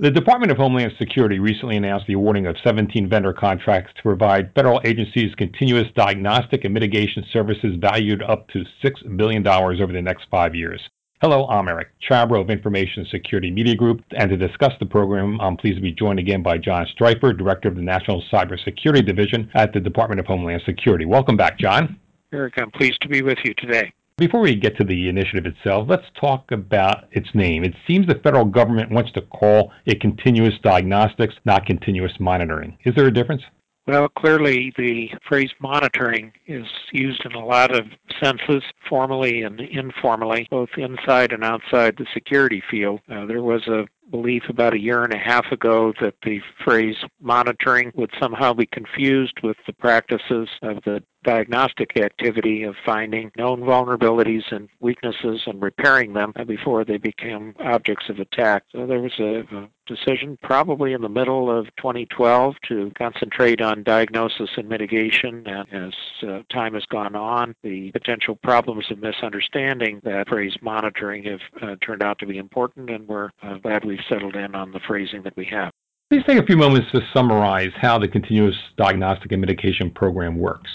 The Department of Homeland Security recently announced the awarding of 17 vendor contracts to provide federal agencies continuous diagnostic and mitigation services valued up to $6 billion over the next five years. Hello, I'm Eric Chabrow of Information Security Media Group, and to discuss the program, I'm pleased to be joined again by John Streufert, Director of the National Cybersecurity Division at the Department of Homeland Security. Welcome back, John. Eric, I'm pleased to be with you today. Before we get to the initiative itself, let's talk about its name. It seems the federal government wants to call it continuous diagnostics, not continuous monitoring. Is there a difference? Well, clearly the phrase monitoring is used in a lot of senses, formally and informally, both inside and outside the security field. Uh, there was a belief about a year and a half ago that the phrase monitoring would somehow be confused with the practices of the diagnostic activity of finding known vulnerabilities and weaknesses and repairing them before they became objects of attack. So there was a, a decision probably in the middle of 2012 to concentrate on diagnosis and mitigation. And as uh, time has gone on, the potential problems of misunderstanding that phrase monitoring have uh, turned out to be important, and we're uh, glad we've settled in on the phrasing that we have. Please take a few moments to summarize how the continuous diagnostic and mitigation program works.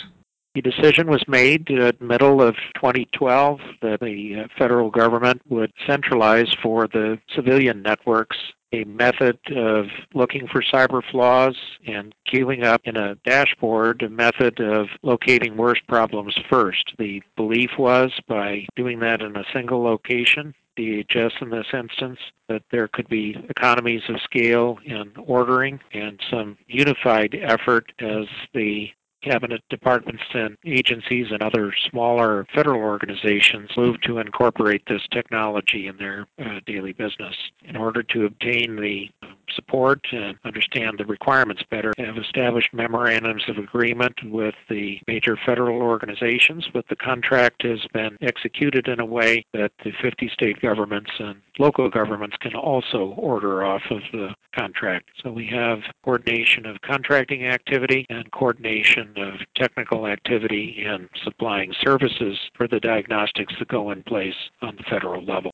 The decision was made the middle of 2012 that the uh, federal government would centralize for the civilian networks a method of looking for cyber flaws and queuing up in a dashboard a method of locating worst problems first. The belief was by doing that in a single location, DHS in this instance, that there could be economies of scale in ordering and some unified effort as the cabinet departments and agencies and other smaller federal organizations move to incorporate this technology in their uh, daily business. In order to obtain the support and understand the requirements better, have established memorandums of agreement with the major federal organizations, but the contract has been executed in a way that the 50 state governments and local governments can also order off of the contract. So we have coordination of contracting activity and coordination of technical activity in supplying services for the diagnostics that go in place on the federal level.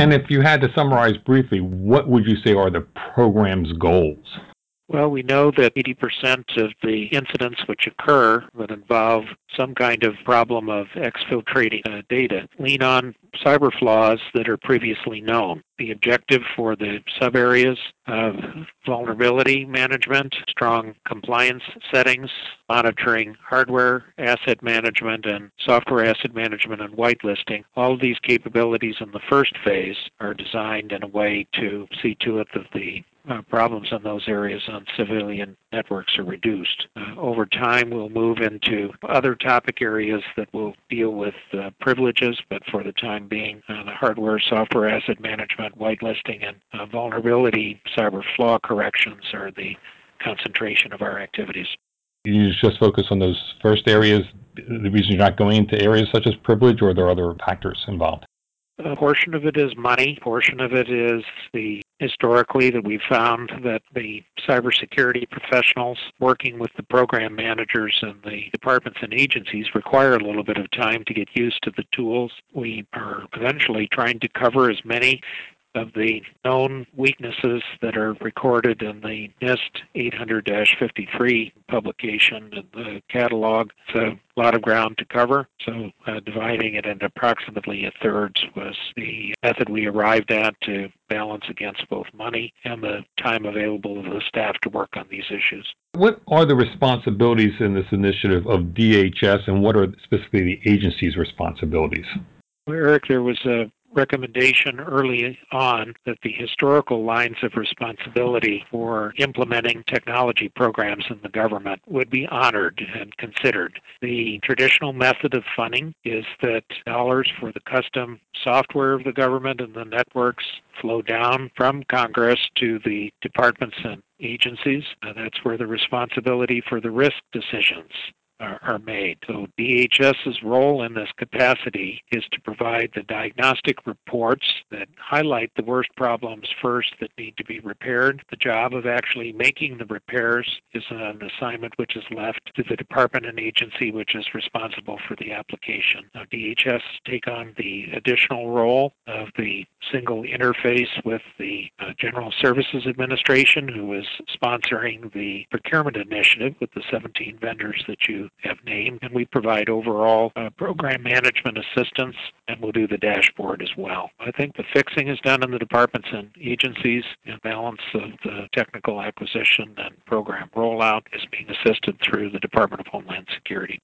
And if you had to summarize briefly, what would you say are the program's goals? Well, we know that 80% of the incidents which occur that involve some kind of problem of exfiltrating uh, data lean on cyber flaws that are previously known. The objective for the sub areas of vulnerability management, strong compliance settings, monitoring hardware asset management and software asset management and whitelisting, all of these capabilities in the first phase are designed in a way to see to it that the uh, problems in those areas on civilian networks are reduced. Uh, over time, we'll move into other topic areas that will deal with uh, privileges, but for the time being, uh, the hardware, software asset management, whitelisting, and uh, vulnerability cyber flaw corrections are the concentration of our activities. You just focus on those first areas. The reason you're not going into areas such as privilege, or are there other factors involved? A portion of it is money. A portion of it is the historically that we've found that the cybersecurity professionals working with the program managers and the departments and agencies require a little bit of time to get used to the tools. We are eventually trying to cover as many of the known weaknesses that are recorded in the NIST 800-53 publication in the catalog. It's a lot of ground to cover. So uh, dividing it into approximately a thirds was the method we arrived at to balance against both money and the time available to the staff to work on these issues. What are the responsibilities in this initiative of DHS and what are specifically the agency's responsibilities? Eric, there was a recommendation early on that the historical lines of responsibility for implementing technology programs in the government would be honored and considered. The traditional method of funding is that dollars for the custom software of the government and the networks flow down from Congress to the departments and agencies. Uh, that's where the responsibility for the risk decisions are, are made. So DHS's role in this capacity is to provide the diagnostic reports that highlight the worst problems first that need to be repaired. The job of actually making the repairs is an assignment which is left to the department and agency which is responsible for the application. Now, DHS take on the additional role of the single interface with the uh, General Services Administration, who is sponsoring the procurement initiative with the 17 vendors that you have named. And we provide overall uh, program management assistance, and we'll do the dashboard as well. I think the fixing is done in the departments and agencies, and balance of the technical acquisition and program rollout is being assisted through the Department of Homeland Security.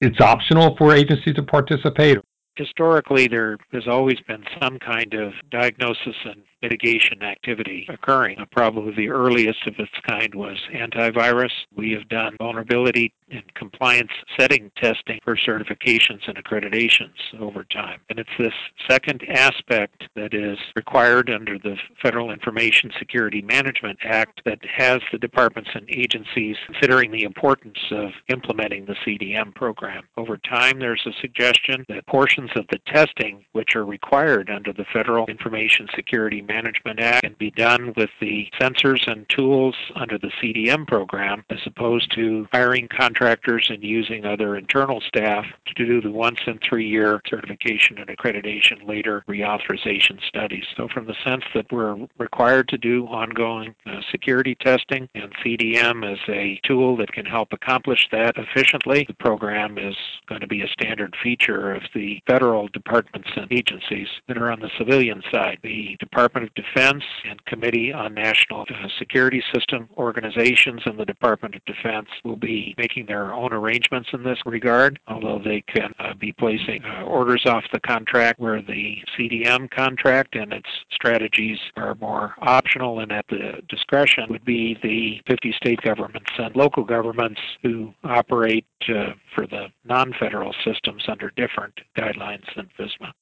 It's optional for agencies to participate historically there has always been some kind of diagnosis and mitigation activity occurring. Uh, probably the earliest of its kind was antivirus. We have done vulnerability and compliance setting testing for certifications and accreditations over time. And it's this second aspect that is required under the Federal Information Security Management Act that has the departments and agencies considering the importance of implementing the CDM program. Over time, there's a suggestion that portions of the testing which are required under the Federal Information Security Management Act can be done with the sensors and tools under the CDM program as opposed to hiring contractors and using other internal staff to do the once in three year certification and accreditation later reauthorization studies. So, from the sense that we're required to do ongoing uh, security testing and CDM is a tool that can help accomplish that efficiently, the program is going to be a standard feature of the federal departments and agencies that are on the civilian side. The Department Department of Defense and Committee on National Security System Organizations and the Department of Defense will be making their own arrangements in this regard, although they can uh, be placing uh, orders off the contract where the CDM contract and its strategies are more optional and at the discretion would be the 50 state governments and local governments who operate uh, for the non-federal systems under different guidelines than FISMA.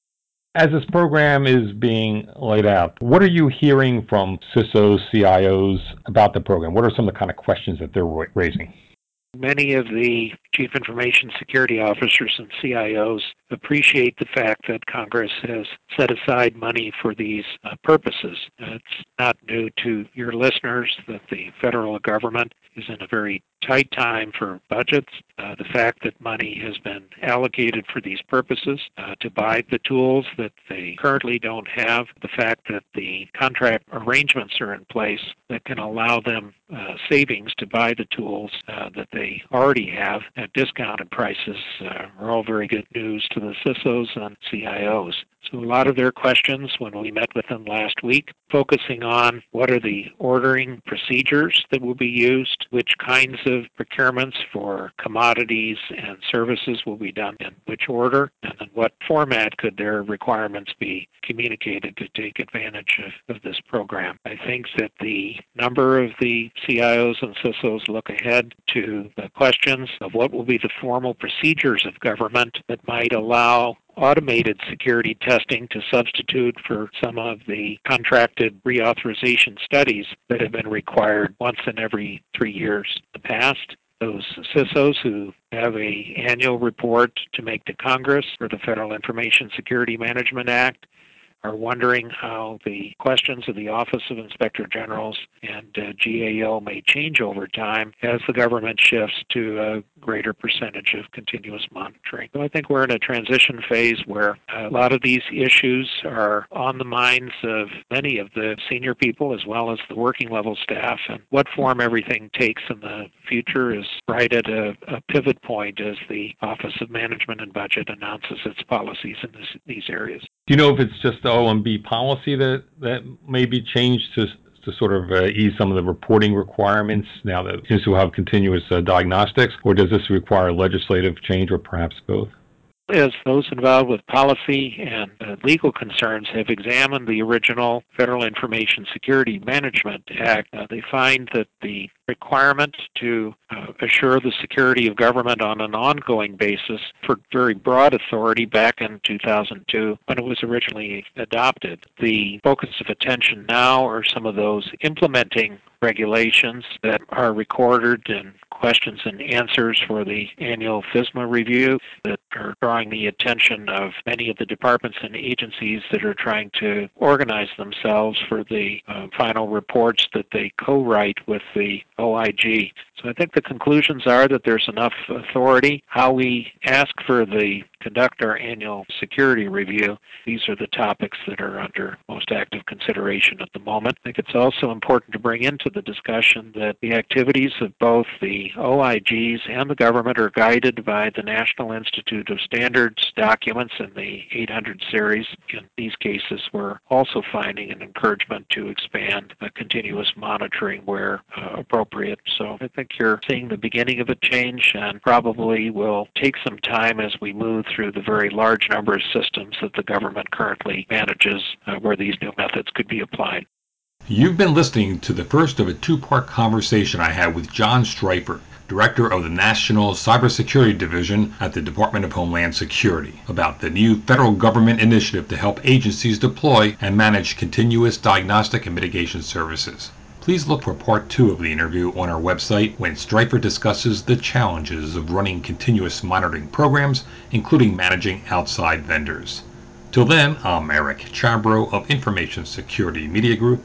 As this program is being laid out, what are you hearing from CISOs, CIOs about the program? What are some of the kind of questions that they're raising? Many of the chief information security officers and CIOs appreciate the fact that Congress has set aside money for these uh, purposes. It's not new to your listeners that the federal government is in a very tight time for budgets. Uh, the fact that money has been allocated for these purposes uh, to buy the tools that they currently don't have, the fact that the contract arrangements are in place that can allow them uh, savings to buy the tools uh, that they already have discounted prices uh, are all very good news to the CISOs and CIOs. So a lot of their questions when we met with them last week, focusing on what are the ordering procedures that will be used, which kinds of procurements for commodities and services will be done in which order, and in what format could their requirements be communicated to take advantage of, of this program. I think that the number of the CIOs and CISOs look ahead to the questions of what will be the formal procedures of government that might allow automated security testing to substitute for some of the contracted reauthorization studies that have been required once in every three years in the past. Those CISOs who have a annual report to make to Congress for the Federal Information Security Management Act are wondering how the questions of the Office of Inspector Generals and uh, GAO may change over time as the government shifts to a greater percentage of continuous monitoring. So I think we're in a transition phase where a lot of these issues are on the minds of many of the senior people as well as the working level staff. And what form everything takes in the future is right at a, a pivot point as the Office of Management and Budget announces its policies in this, these areas. Do you know if it's just the OMB policy that, that may be changed to, to sort of uh, ease some of the reporting requirements now that students will have continuous uh, diagnostics, or does this require legislative change or perhaps both? As those involved with policy and uh, legal concerns have examined the original Federal Information Security Management Act, uh, they find that the requirement to uh, assure the security of government on an ongoing basis for very broad authority back in 2002 when it was originally adopted. The focus of attention now are some of those implementing regulations that are recorded and questions and answers for the annual FISMA review that are drawing the attention of many of the departments and agencies that are trying to organize themselves for the uh, final reports that they co-write with the OIG. So I think the conclusions are that there's enough authority. How we ask for the conduct our annual security review, these are the topics that are under most active consideration at the moment. I think it's also important to bring into the discussion that the activities of both the OIGs and the government are guided by the National Institute of Standards documents in the 800 series. In these cases, we're also finding an encouragement to expand continuous monitoring where uh, appropriate. So I think you're seeing the beginning of a change and probably will take some time as we move through the very large number of systems that the government currently manages uh, where these new methods could be applied. You've been listening to the first of a two part conversation I had with John Streufert, Director of the National Cybersecurity Division at the Department of Homeland Security, about the new federal government initiative to help agencies deploy and manage continuous diagnostic and mitigation services. Please look for part two of the interview on our website when Streufert discusses the challenges of running continuous monitoring programs, including managing outside vendors. Till then, I'm Eric Chabrow of Information Security Media Group